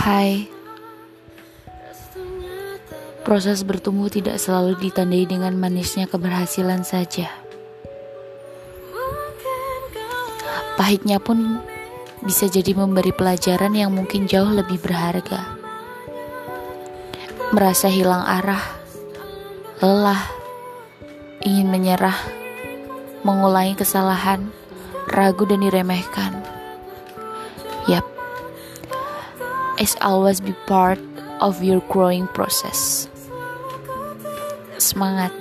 Hai, proses bertumbuh tidak selalu ditandai dengan manisnya keberhasilan saja. Pahitnya pun bisa jadi memberi pelajaran yang mungkin jauh lebih berharga. Merasa hilang arah, lelah, ingin menyerah, mengulangi kesalahan, ragu dan diremehkan. Yap, is always be part of your growing process. Semangat!